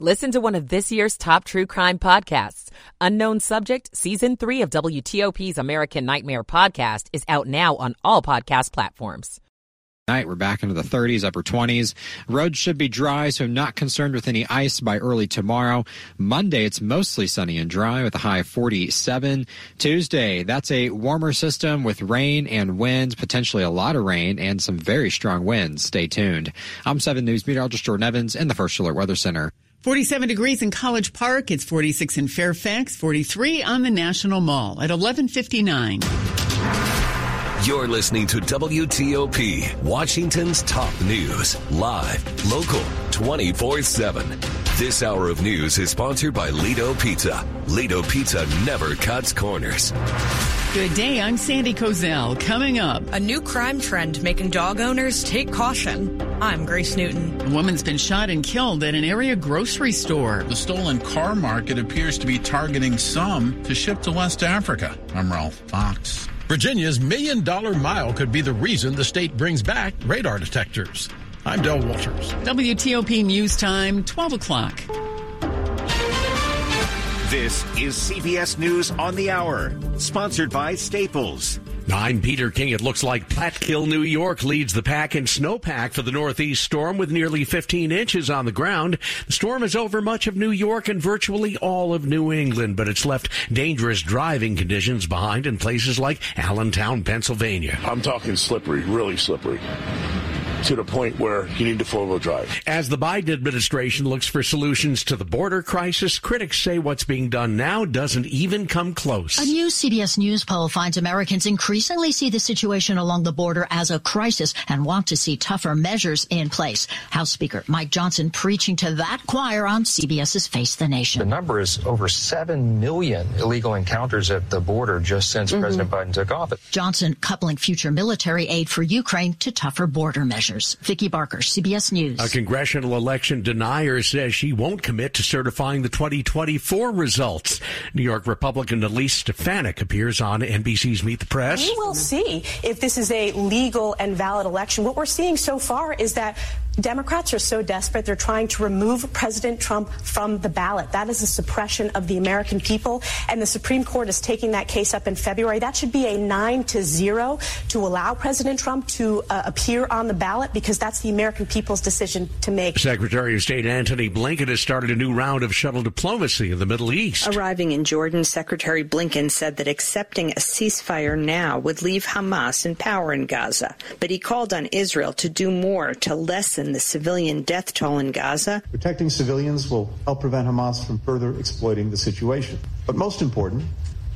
Listen to one of this year's top true crime podcasts. Unknown Subject, Season 3 of WTOP's American Nightmare podcast is out now on all podcast platforms. Night, we're back into the 30s, upper 20s. Roads should be dry, so not concerned with any ice by early tomorrow. Monday, it's mostly sunny and dry with a high of 47. Tuesday, that's a warmer system with rain and winds, potentially a lot of rain and some very strong winds. Stay tuned. I'm 7 News meteorologist Jordan Evans in the First Alert Weather Center. 47 degrees in College Park. It's 46 in Fairfax, 43 on the National Mall at 1159. You're listening to WTOP, Washington's top news, live, local, 24 7. This hour of news is sponsored by Lido Pizza. Lido Pizza never cuts corners. Good day, I'm Sandy Kozel. Coming up, a new crime trend making dog owners take caution. I'm Grace Newton. A woman's been shot and killed at an area grocery store. The stolen car market appears to be targeting some to ship to West Africa. I'm Ralph Fox. Virginia's million dollar mile could be the reason the state brings back radar detectors. I'm Del Walters. WTOP News Time, 12 o'clock. This is CBS News on the Hour, sponsored by Staples. I'm Peter King. It looks like Plattekill, New York leads the pack in snowpack for the northeast storm with nearly 15 inches on the ground. The storm is over much of New York and virtually all of New England, but it's left dangerous driving conditions behind in places like Allentown, Pennsylvania. I'm talking slippery, really slippery to the point where you need to four-wheel drive. As the Biden administration looks for solutions to the border crisis, critics say what's being done now doesn't even come close. A new CBS News poll finds Americans increasingly see the situation along the border as a crisis and want to see tougher measures in place. House Speaker Mike Johnson preaching to that choir on CBS's Face the Nation. The number is over 7 million illegal encounters at the border just since mm-hmm. President Biden took office. Johnson coupling future military aid for Ukraine to tougher border measures. Vicki Barker, CBS News. A congressional election denier says she won't commit to certifying the 2024 results. New York Republican Elise Stefanik appears on NBC's Meet the Press. We will see if this is a legal and valid election. What we're seeing so far is that Democrats are so desperate, they're trying to remove President Trump from the ballot. That is a suppression of the American people, and the Supreme Court is taking that case up in February. That should be a nine to zero to allow President Trump to uh, appear on the ballot because that's the American people's decision to make. Secretary of State Antony Blinken has started a new round of shuttle diplomacy in the Middle East. Arriving in Jordan, Secretary Blinken said that accepting a ceasefire now would leave Hamas in power in Gaza, but he called on Israel to do more to lessen lessen the civilian death toll in Gaza. Protecting civilians will help prevent Hamas from further exploiting the situation. But most important,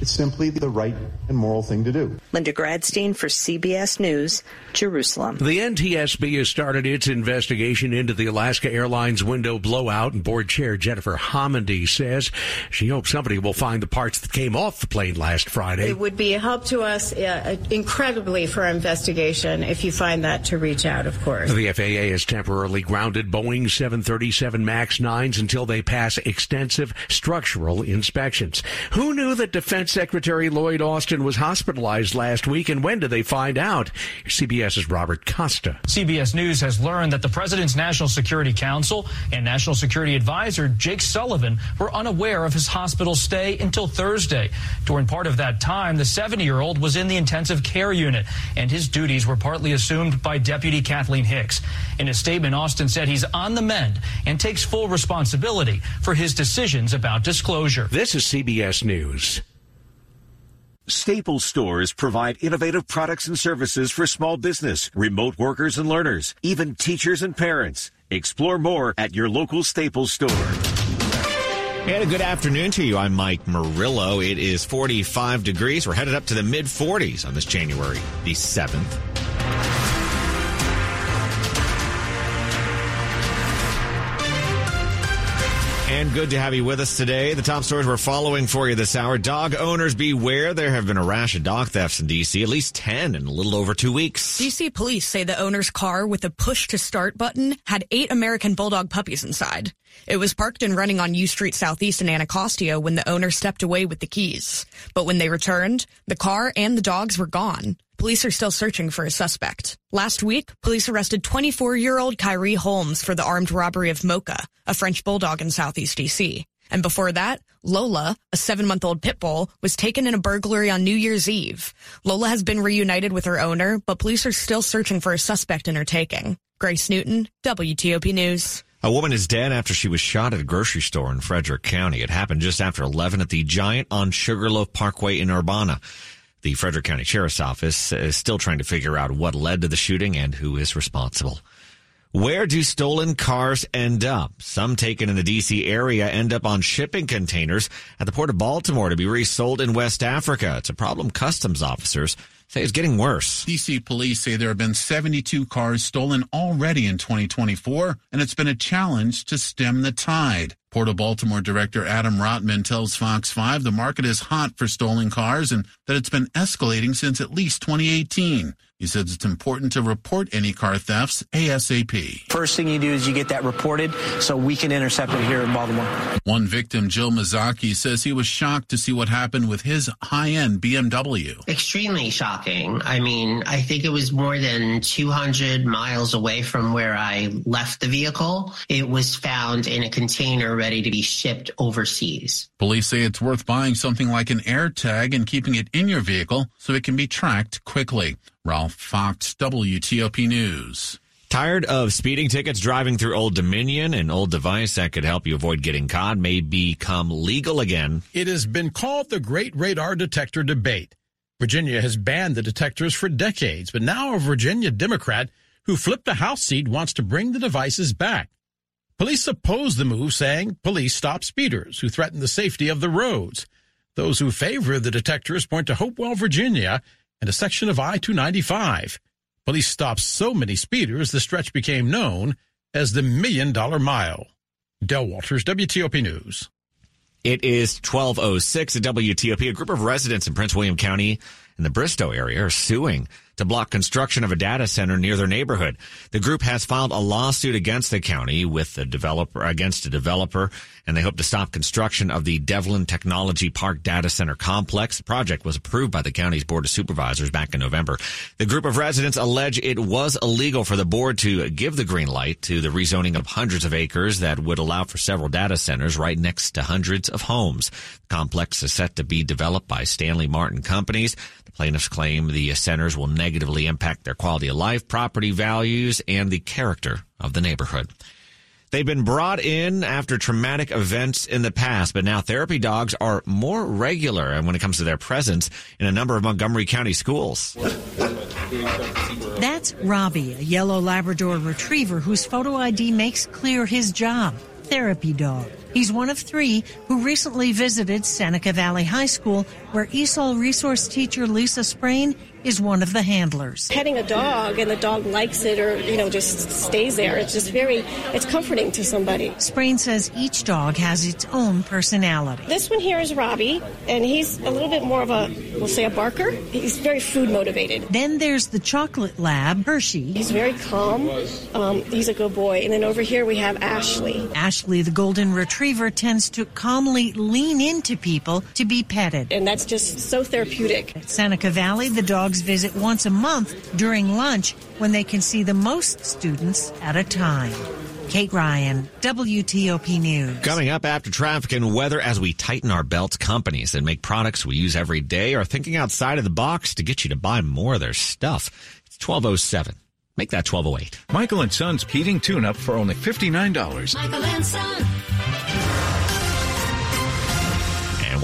it's simply the right and moral thing to do. Linda Gradstein for CBS News, Jerusalem. The NTSB has started its investigation into the Alaska Airlines window blowout, and board chair Jennifer Homendy says she hopes somebody will find the parts that came off the plane last Friday. It would be a help to us uh, incredibly for our investigation if you find that to reach out, of course. The FAA has temporarily grounded Boeing 737 MAX 9s until they pass extensive structural inspections. Who knew that defense Secretary Lloyd Austin was hospitalized last week, and when did they find out? CBS's Robert Costa. CBS News has learned that the President's National Security Council and National Security Advisor Jake Sullivan were unaware of his hospital stay until Thursday. During part of that time, the 70 year old was in the intensive care unit, and his duties were partly assumed by Deputy Kathleen Hicks. In a statement, Austin said he's on the mend and takes full responsibility for his decisions about disclosure. This is CBS News. Staples stores provide innovative products and services for small business, remote workers and learners, even teachers and parents. Explore more at your local Staples store. And a good afternoon to you. I'm Mike Murillo. It is 45 degrees. We're headed up to the mid 40s on this January the 7th. And good to have you with us today. The top stories we're following for you this hour. Dog owners beware. There have been a rash of dog thefts in D.C., at least 10 in a little over two weeks. D.C. police say the owner's car with a push to start button had eight American Bulldog puppies inside. It was parked and running on U Street Southeast in Anacostia when the owner stepped away with the keys. But when they returned, the car and the dogs were gone. Police are still searching for a suspect. Last week, police arrested 24-year-old Kyrie Holmes for the armed robbery of Mocha, a French bulldog in Southeast DC. And before that, Lola, a seven-month-old pit bull, was taken in a burglary on New Year's Eve. Lola has been reunited with her owner, but police are still searching for a suspect in her taking. Grace Newton, WTOP News. A woman is dead after she was shot at a grocery store in Frederick County. It happened just after 11 at the Giant on Sugarloaf Parkway in Urbana. The Frederick County Sheriff's Office is still trying to figure out what led to the shooting and who is responsible. Where do stolen cars end up? Some taken in the DC area end up on shipping containers at the Port of Baltimore to be resold in West Africa. It's a problem customs officers say it's getting worse. DC police say there have been 72 cars stolen already in 2024, and it's been a challenge to stem the tide. Port of Baltimore Director Adam Rotman tells Fox 5 the market is hot for stolen cars and that it's been escalating since at least 2018. He says it's important to report any car thefts ASAP. First thing you do is you get that reported so we can intercept it here in Baltimore. One victim, Jill Mazaki, says he was shocked to see what happened with his high end BMW. Extremely shocking. I mean, I think it was more than 200 miles away from where I left the vehicle. It was found in a container ready to be shipped overseas. Police say it's worth buying something like an AirTag and keeping it in your vehicle so it can be tracked quickly. Ralph Fox, WTOP News. Tired of speeding tickets driving through Old Dominion? An old device that could help you avoid getting caught may become legal again. It has been called the Great Radar Detector Debate. Virginia has banned the detectors for decades, but now a Virginia Democrat who flipped a House seat wants to bring the devices back. Police oppose the move, saying police stop speeders who threaten the safety of the roads. Those who favor the detectors point to Hopewell, Virginia, and a section of I-295. Police stopped so many speeders, the stretch became known as the Million Dollar Mile. Del Walters, WTOP News. It is 1206 at WTOP. A group of residents in Prince William County in the Bristow area are suing to block construction of a data center near their neighborhood. The group has filed a lawsuit against the county with the developer against a developer, and they hope to stop construction of the Devlin Technology Park data center complex. The project was approved by the county's board of supervisors back in November. The group of residents allege it was illegal for the board to give the green light to the rezoning of hundreds of acres that would allow for several data centers right next to hundreds of homes. The complex is set to be developed by Stanley Martin Companies. The plaintiffs claim the centers will impact their quality of life, property values, and the character of the neighborhood. They've been brought in after traumatic events in the past, but now therapy dogs are more regular and when it comes to their presence in a number of Montgomery County schools. That's Robbie, a yellow Labrador retriever whose photo ID makes clear his job therapy dog. He's one of three who recently visited Seneca Valley High School, where ESOL resource teacher Lisa Sprain is one of the handlers. Petting a dog and the dog likes it or, you know, just stays there. It's just very, it's comforting to somebody. Sprain says each dog has its own personality. This one here is Robbie, and he's a little bit more of a, we'll say a barker. He's very food motivated. Then there's the chocolate lab, Hershey. He's very calm. Um, he's a good boy. And then over here we have Ashley. Ashley, the golden retriever, tends to calmly lean into people to be petted. And that's just so therapeutic. At Seneca Valley, the dogs visit once a month during lunch when they can see the most students at a time. Kate Ryan, WTOP News. Coming up after traffic and weather as we tighten our belts, companies that make products we use every day are thinking outside of the box to get you to buy more of their stuff. It's 1207. Make that 1208. Michael and Son's heating tune up for only $59. Michael and Son.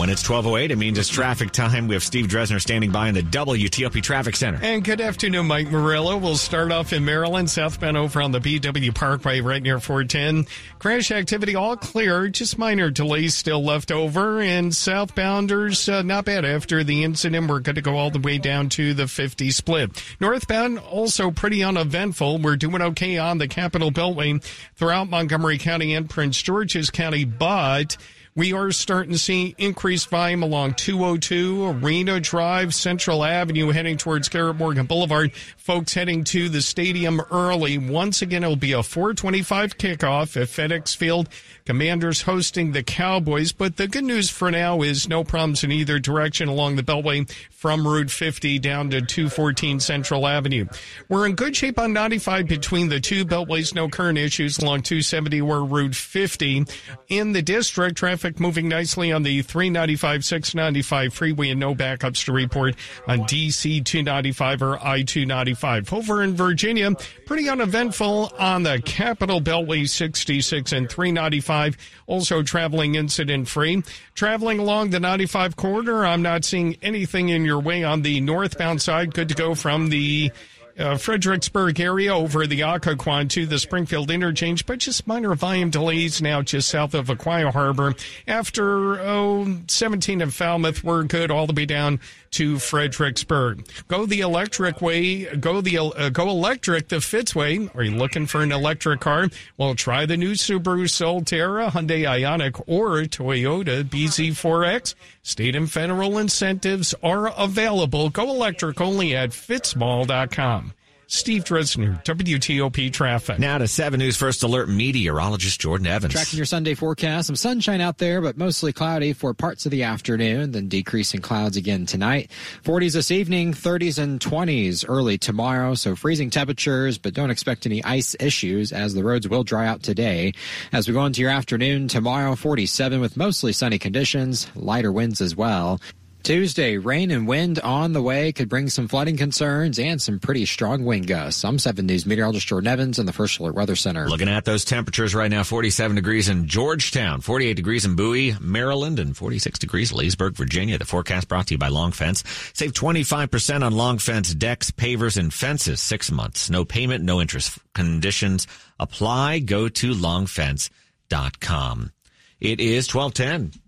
When it's 1208, it means it's traffic time. We have Steve Dresner standing by in the WTOP Traffic Center. And good afternoon, Mike Murillo. We'll start off in Maryland, southbound over on the BW Parkway right near 410. Crash activity all clear, just minor delays still left over. And southbounders, uh, not bad after the incident. We're going to go all the way down to the 50 split. Northbound, also pretty uneventful. We're doing okay on the Capitol Beltway throughout Montgomery County and Prince George's County, but We are starting to see increased volume along 202, Arena Drive, Central Avenue, heading towards Garrett Morgan Boulevard. Folks heading to the stadium early. Once again, it'll be a 425 kickoff at FedEx Field. Commanders hosting the Cowboys, but the good news for now is no problems in either direction along the Beltway from Route 50 down to 214 Central Avenue. We're in good shape on 95 between the two beltways. No current issues along 270 or Route 50. In the district, traffic moving nicely on the 395, 695 freeway and no backups to report on DC 295 or I 295. Over in Virginia, pretty uneventful on the Capital Beltway 66 and 395 also traveling incident free. Traveling along the 95 corridor, I'm not seeing anything in your way on the northbound side. Good to go from the uh, Fredericksburg area over the Occoquan to the Springfield interchange, but just minor volume delays now just south of Aquia Harbor. After oh, 17 of Falmouth, we're good all the way down to Fredericksburg. Go the electric way. Go the uh, go electric the Fitzway. Are you looking for an electric car? Well, try the new Subaru Solterra, Hyundai Ioniq, or Toyota BZ4X. State and federal incentives are available. Go electric only at fitzmall.com. Steve Dresner, WTOP Traffic. Now to 7 News First Alert meteorologist Jordan Evans. Tracking your Sunday forecast. Some sunshine out there, but mostly cloudy for parts of the afternoon, then decreasing clouds again tonight. 40s this evening, 30s and 20s early tomorrow, so freezing temperatures, but don't expect any ice issues as the roads will dry out today. As we go into your afternoon, tomorrow 47 with mostly sunny conditions, lighter winds as well. Tuesday, rain and wind on the way could bring some flooding concerns and some pretty strong wind gusts. I'm 7 News meteorologist Jordan Evans in the First Alert Weather Center. Looking at those temperatures right now 47 degrees in Georgetown, 48 degrees in Bowie, Maryland, and 46 degrees Leesburg, Virginia. The forecast brought to you by Long Fence. Save 25% on Long Fence decks, pavers, and fences. Six months. No payment, no interest. Conditions apply. Go to longfence.com. It is 1210.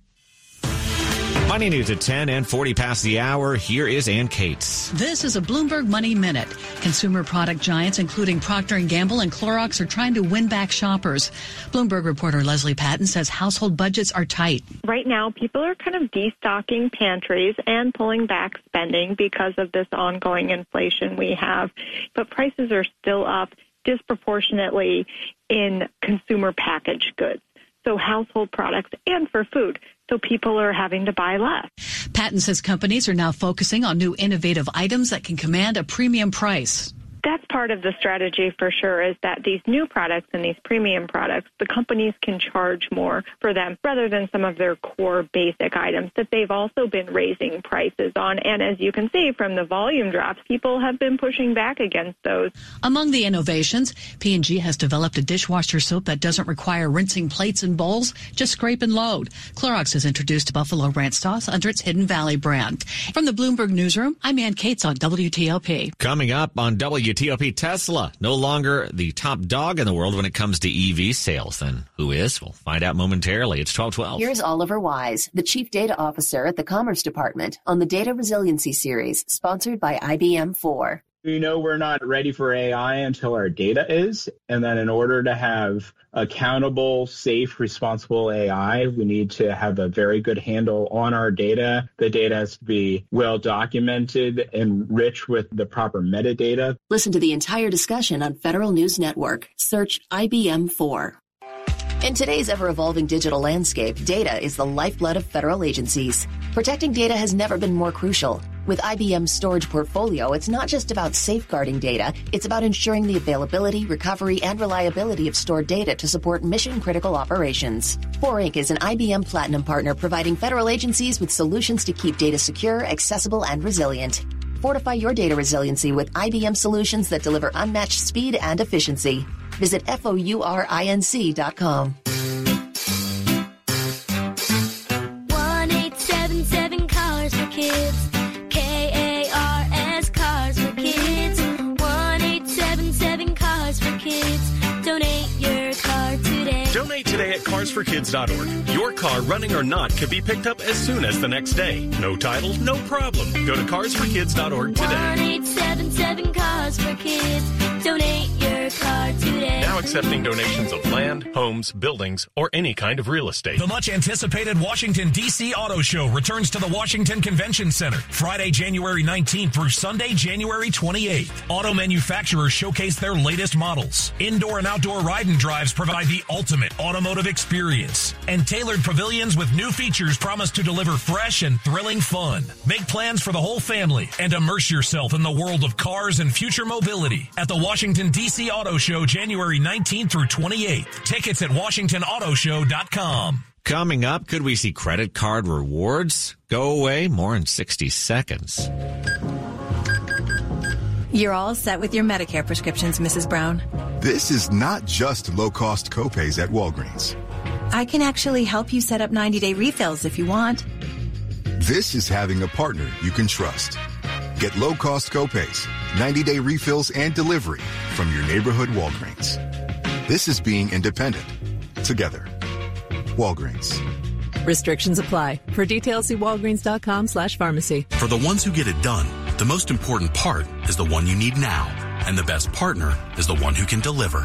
Money news at 10 and 40 past the hour. Here is Ann Cates. This is a Bloomberg Money Minute. Consumer product giants, including Procter & Gamble and Clorox, are trying to win back shoppers. Bloomberg reporter Leslie Patton says household budgets are tight. Right now, people are kind of destocking pantries and pulling back spending because of this ongoing inflation we have. But prices are still up disproportionately in consumer packaged goods so household products and for food. So people are having to buy less. Patton says companies are now focusing on new innovative items that can command a premium price that's part of the strategy for sure is that these new products and these premium products, the companies can charge more for them rather than some of their core basic items that they've also been raising prices on. And as you can see from the volume drops, people have been pushing back against those. Among the innovations, P&G has developed a dishwasher soap that doesn't require rinsing plates and bowls, just scrape and load. Clorox has introduced Buffalo Ranch sauce under its Hidden Valley brand. From the Bloomberg Newsroom, I'm Ann Cates on WTOP. Coming up on WTOP. WTOP Tesla, no longer the top dog in the world when it comes to EV sales. Then who is? We'll find out momentarily. It's 1212. Here's Oliver Wise, the Chief Data Officer at the Commerce Department on the Data Resiliency Series, sponsored by IBM 4 we know we're not ready for AI until our data is. And then in order to have accountable, safe, responsible AI, we need to have a very good handle on our data. The data has to be well documented and rich with the proper metadata. Listen to the entire discussion on Federal News Network. Search IBM 4. In today's ever evolving digital landscape, data is the lifeblood of federal agencies. Protecting data has never been more crucial. With IBM's storage portfolio, it's not just about safeguarding data, it's about ensuring the availability, recovery, and reliability of stored data to support mission critical operations. 4 Inc. is an IBM Platinum partner providing federal agencies with solutions to keep data secure, accessible, and resilient. Fortify your data resiliency with IBM solutions that deliver unmatched speed and efficiency. Visit FOURINC.com. One carsforkids.org. Your car, running or not, can be picked up as soon as the next day. No title, no problem. Go to carsforkids.org today. 1877 Cars for Kids. Donate your car today. Now accepting donations of land, homes, buildings, or any kind of real estate. The much anticipated Washington, D.C. Auto Show returns to the Washington Convention Center Friday, January 19th through Sunday, January 28th. Auto manufacturers showcase their latest models. Indoor and outdoor ride and drives provide the ultimate automotive experience. And tailored pavilions with new features promise to deliver fresh and thrilling fun. Make plans for the whole family and immerse yourself in the world of cars and future mobility at the Washington, D.C. Auto Show, January 19th through 28th. Tickets at WashingtonAutoShow.com. Coming up, could we see credit card rewards go away? More in 60 seconds. You're all set with your Medicare prescriptions, Mrs. Brown. This is not just low cost copays at Walgreens. I can actually help you set up 90 day refills if you want. This is having a partner you can trust. Get low cost copays, 90 day refills, and delivery from your neighborhood Walgreens. This is being independent. Together. Walgreens. Restrictions apply. For details, see walgreens.com slash pharmacy. For the ones who get it done, the most important part is the one you need now. And the best partner is the one who can deliver.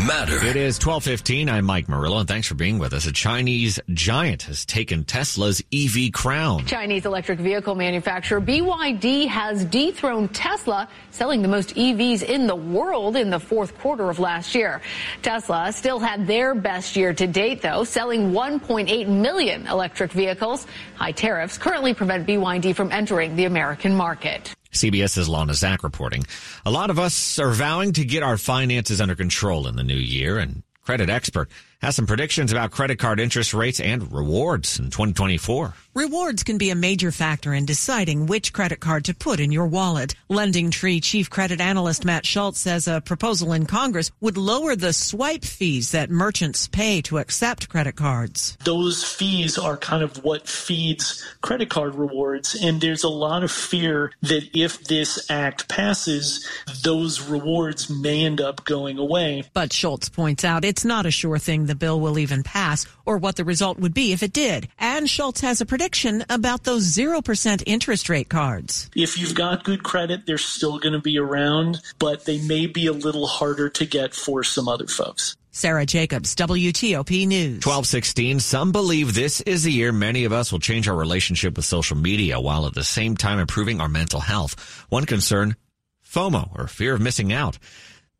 matter. It is 1215. I'm Mike Murillo, and thanks for being with us. A Chinese giant has taken Tesla's EV crown. Chinese electric vehicle manufacturer BYD has dethroned Tesla, selling the most EVs in the world in the fourth quarter of last year. Tesla still had their best year to date, though, selling 1.8 million electric vehicles. High tariffs currently prevent BYD from entering the American market. CBS's Lana Zak reporting. A lot of us are vowing to get our finances under control in the new year, and credit expert has some predictions about credit card interest rates and rewards in 2024. Rewards can be a major factor in deciding which credit card to put in your wallet. Lending Tree chief credit analyst Matt Schultz says a proposal in Congress would lower the swipe fees that merchants pay to accept credit cards. Those fees are kind of what feeds credit card rewards. And there's a lot of fear that if this act passes, those rewards may end up going away. But Schultz points out it's not a sure thing the bill will even pass or what the result would be if it did. And Schultz has a prediction about those 0% interest rate cards. If you've got good credit, they're still going to be around, but they may be a little harder to get for some other folks. Sarah Jacobs, WTOP News. 1216. Some believe this is the year many of us will change our relationship with social media while at the same time improving our mental health. One concern, FOMO or fear of missing out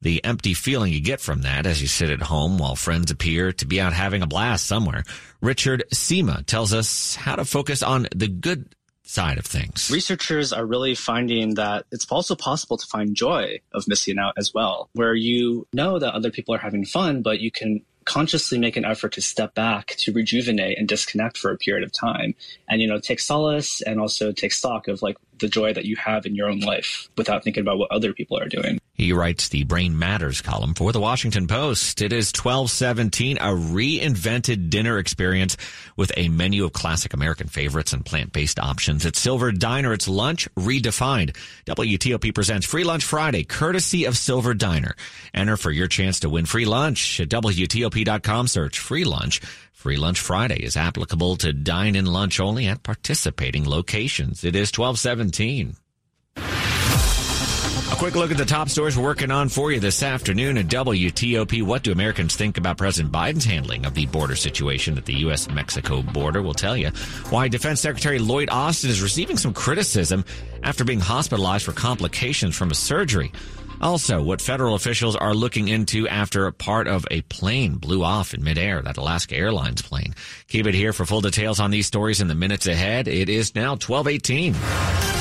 the empty feeling you get from that as you sit at home while friends appear to be out having a blast somewhere. Richard Sima tells us how to focus on the good side of things. Researchers are really finding that it's also possible to find joy of missing out as well, where you know that other people are having fun, but you can consciously make an effort to step back to rejuvenate and disconnect for a period of time and you know take solace and also take stock of like the joy that you have in your own life without thinking about what other people are doing. He writes the Brain Matters column for the Washington Post. It is 1217, a reinvented dinner experience with a menu of classic American favorites and plant-based options. At Silver Diner, it's lunch redefined. WTOP presents Free Lunch Friday, courtesy of Silver Diner. Enter for your chance to win free lunch at WTOP.com. Search free lunch. Free Lunch Friday is applicable to dine in lunch only at participating locations. It is 1217. A quick look at the top stories we're working on for you this afternoon at WTOP. What do Americans think about President Biden's handling of the border situation at the U.S. Mexico border? We'll tell you why Defense Secretary Lloyd Austin is receiving some criticism after being hospitalized for complications from a surgery. Also, what federal officials are looking into after part of a plane blew off in midair, that Alaska Airlines plane. Keep it here for full details on these stories in the minutes ahead. It is now 1218.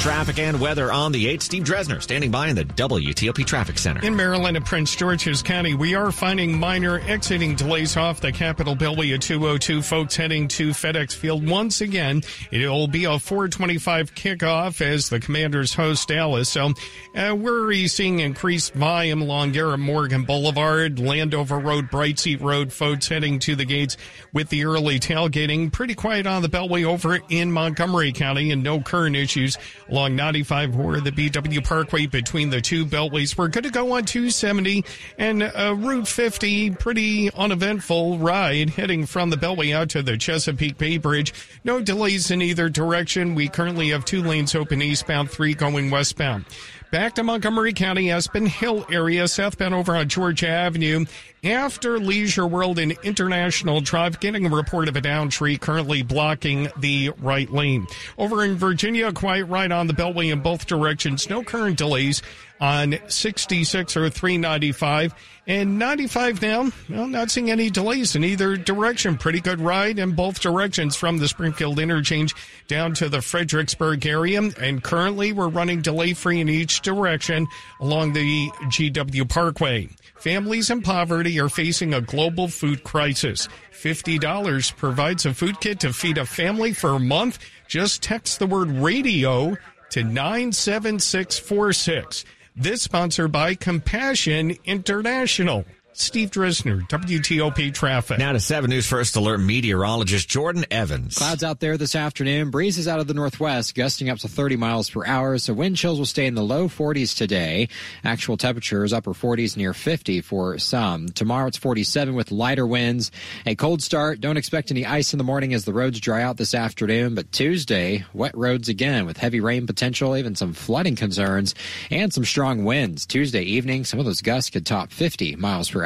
Traffic and weather on the 8th. Steve Dresner standing by in the WTOP Traffic Center. In Maryland and Prince George's County, we are finding minor exiting delays off the Capitol Beltway at 202. Folks heading to FedEx Field once again. It'll be a 425 kickoff as the Commanders host Dallas. So uh, we're seeing increased volume along Garrett Morgan Boulevard, Landover Road, Brightseat Road. Folks heading to the gates with the early tailgating. Pretty quiet on the Beltway over in Montgomery County and no current issues along 95 or the BW Parkway between the two beltways. We're going to go on 270 and uh, Route 50. Pretty uneventful ride heading from the beltway out to the Chesapeake Bay Bridge. No delays in either direction. We currently have two lanes open eastbound, three going westbound. Back to Montgomery County, Aspen Hill area, southbound over on Georgia Avenue. After Leisure World and International Drive, getting a report of a down tree currently blocking the right lane. Over in Virginia, quiet right on the Beltway in both directions. No current delays on 66 or 395 and 95 now. Well, not seeing any delays in either direction. Pretty good ride in both directions from the Springfield interchange down to the Fredericksburg area. And currently we're running delay free in each direction along the GW Parkway. Families in poverty are facing a global food crisis. $50 provides a food kit to feed a family for a month. Just text the word radio to 97646. This sponsored by Compassion International. Steve Dresner, WTOP Traffic. Now to 7 News First Alert meteorologist Jordan Evans. Clouds out there this afternoon. Breezes out of the northwest, gusting up to 30 miles per hour. So wind chills will stay in the low 40s today. Actual temperatures upper 40s near 50 for some. Tomorrow it's 47 with lighter winds. A cold start. Don't expect any ice in the morning as the roads dry out this afternoon. But Tuesday, wet roads again with heavy rain potential, even some flooding concerns and some strong winds. Tuesday evening, some of those gusts could top 50 miles per hour.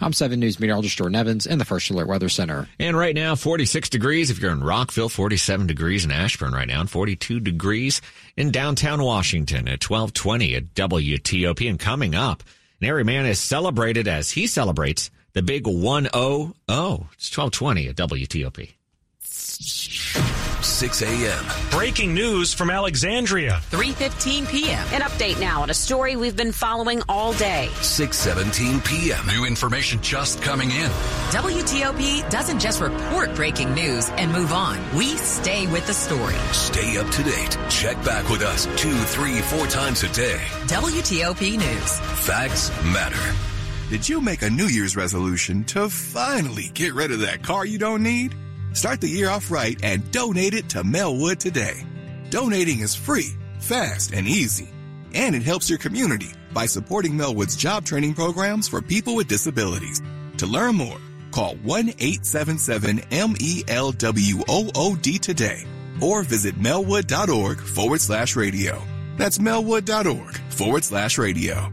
I'm 7 News meteorologist Jordan Evans in the First Alert Weather Center. And right now, 46 degrees if you're in Rockville, 47 degrees in Ashburn right now, and 42 degrees in downtown Washington at 1220 at WTOP. And coming up, an Nary Man is celebrated as he celebrates the big 1 0 It's 1220 at WTOP. 6 a.m. Breaking news from Alexandria. 3:15 p.m. An update now on a story we've been following all day. 6:17 p.m. New information just coming in. WTOP doesn't just report breaking news and move on. We stay with the story. Stay up to date. Check back with us two, three, four times a day. WTOP News. Facts matter. Did you make a New Year's resolution to finally get rid of that car you don't need? Start the year off right and donate it to Melwood today. Donating is free, fast, and easy. And it helps your community by supporting Melwood's job training programs for people with disabilities. To learn more, call 1-877-MELWOOD today or visit melwood.org forward slash radio. That's melwood.org forward slash radio.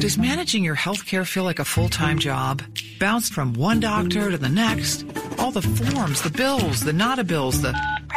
Does managing your healthcare feel like a full time job? Bounced from one doctor to the next? All the forms, the bills, the not a bills, the.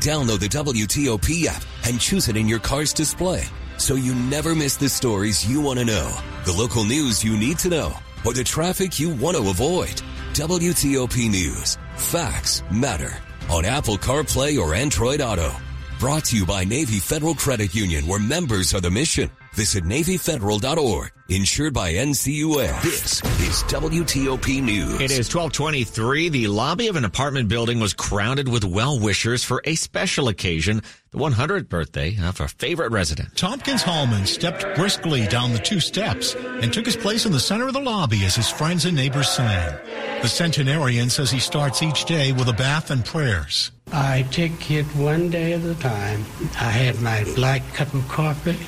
Download the WTOP app and choose it in your car's display so you never miss the stories you want to know, the local news you need to know, or the traffic you want to avoid. WTOP News. Facts matter on Apple CarPlay or Android Auto. Brought to you by Navy Federal Credit Union, where members are the mission. Visit NavyFederal.org. Insured by NCUA. This is WTOP News. It is 1223. The lobby of an apartment building was crowded with well-wishers for a special occasion, the 100th birthday of our favorite resident. Tompkins Hallman stepped briskly down the two steps and took his place in the center of the lobby as his friends and neighbors sang. The centenarian says he starts each day with a bath and prayers. I take it one day at a time. I have my black cup of coffee.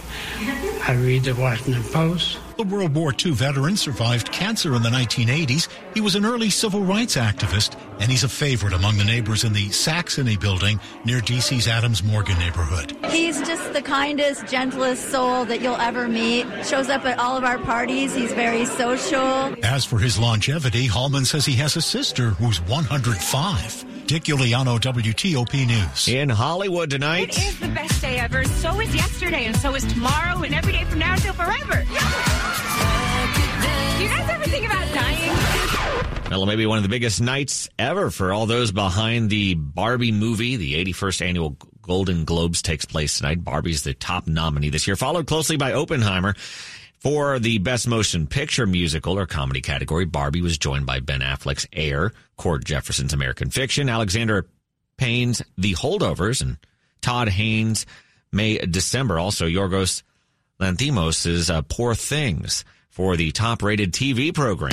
I read the Washington Post. The World War II veteran survived cancer in the 1980s. He was an early civil rights activist, and he's a favorite among the neighbors in the Saxony building near DC's Adams Morgan neighborhood. He's just the kindest, gentlest soul that you'll ever meet. Shows up at all of our parties. He's very social. As for his longevity, Hallman says he has a sister who's 105. Dick Uliano, WTOP News. In Hollywood tonight. It is the best day ever. So is yesterday, and so is tomorrow, and every day from now until forever. Do you guys ever think about dying? Well, maybe one of the biggest nights ever for all those behind the Barbie movie. The 81st annual Golden Globes takes place tonight. Barbie's the top nominee this year, followed closely by Oppenheimer. For the Best Motion Picture Musical or Comedy category, Barbie was joined by Ben Affleck's Air, Cord Jefferson's American Fiction, Alexander Payne's The Holdovers, and Todd Haynes' May December. Also, Yorgos Lanthimos' uh, Poor Things for the top-rated TV program.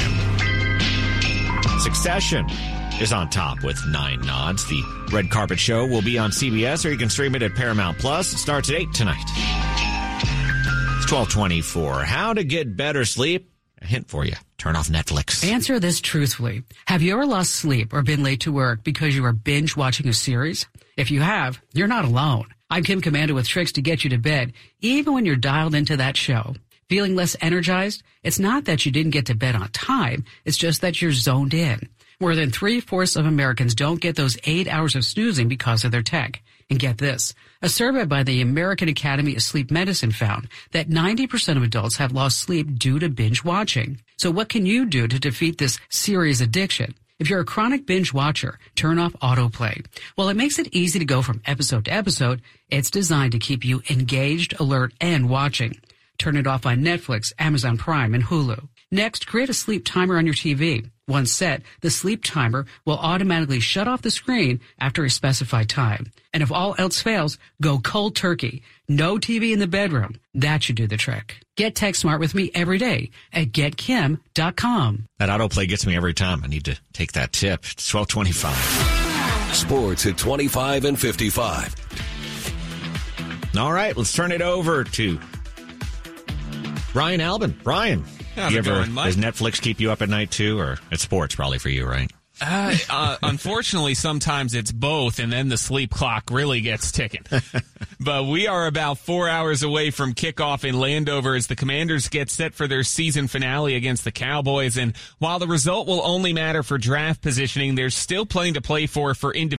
Succession is on top with nine nods. The Red Carpet Show will be on CBS, or you can stream it at Paramount Plus. It starts at 8 tonight. It's 1224. How to get better sleep? A hint for you. Turn off Netflix. Answer this truthfully. Have you ever lost sleep or been late to work because you were binge watching a series? If you have, you're not alone. I'm Kim Komando with tricks to get you to bed, even when you're dialed into that show. Feeling less energized? It's not that you didn't get to bed on time. It's just that you're zoned in. More than three-fourths of Americans don't get those eight hours of snoozing because of their tech. And get this. A survey by the American Academy of Sleep Medicine found that 90% of adults have lost sleep due to binge watching. So what can you do to defeat this serious addiction? If you're a chronic binge watcher, turn off autoplay. While it makes it easy to go from episode to episode, it's designed to keep you engaged, alert, and watching. Turn it off on Netflix, Amazon Prime, and Hulu. Next, create a sleep timer on your TV. Once set, the sleep timer will automatically shut off the screen after a specified time. And if all else fails, go cold turkey. No TV in the bedroom. That should do the trick. Get tech smart with me every day at getkim.com. That autoplay gets me every time. I need to take that tip. It's 1225. Sports at 25 and 55. All right, let's turn it over to Brian Albin. Brian, How's you ever, going, Mike? does Netflix keep you up at night too, or it's sports probably for you, right? Uh, uh, unfortunately, sometimes it's both, and then the sleep clock really gets ticking. but we are about four hours away from kickoff in Landover as the Commanders get set for their season finale against the Cowboys. And while the result will only matter for draft positioning, there's still plenty to play for for individual.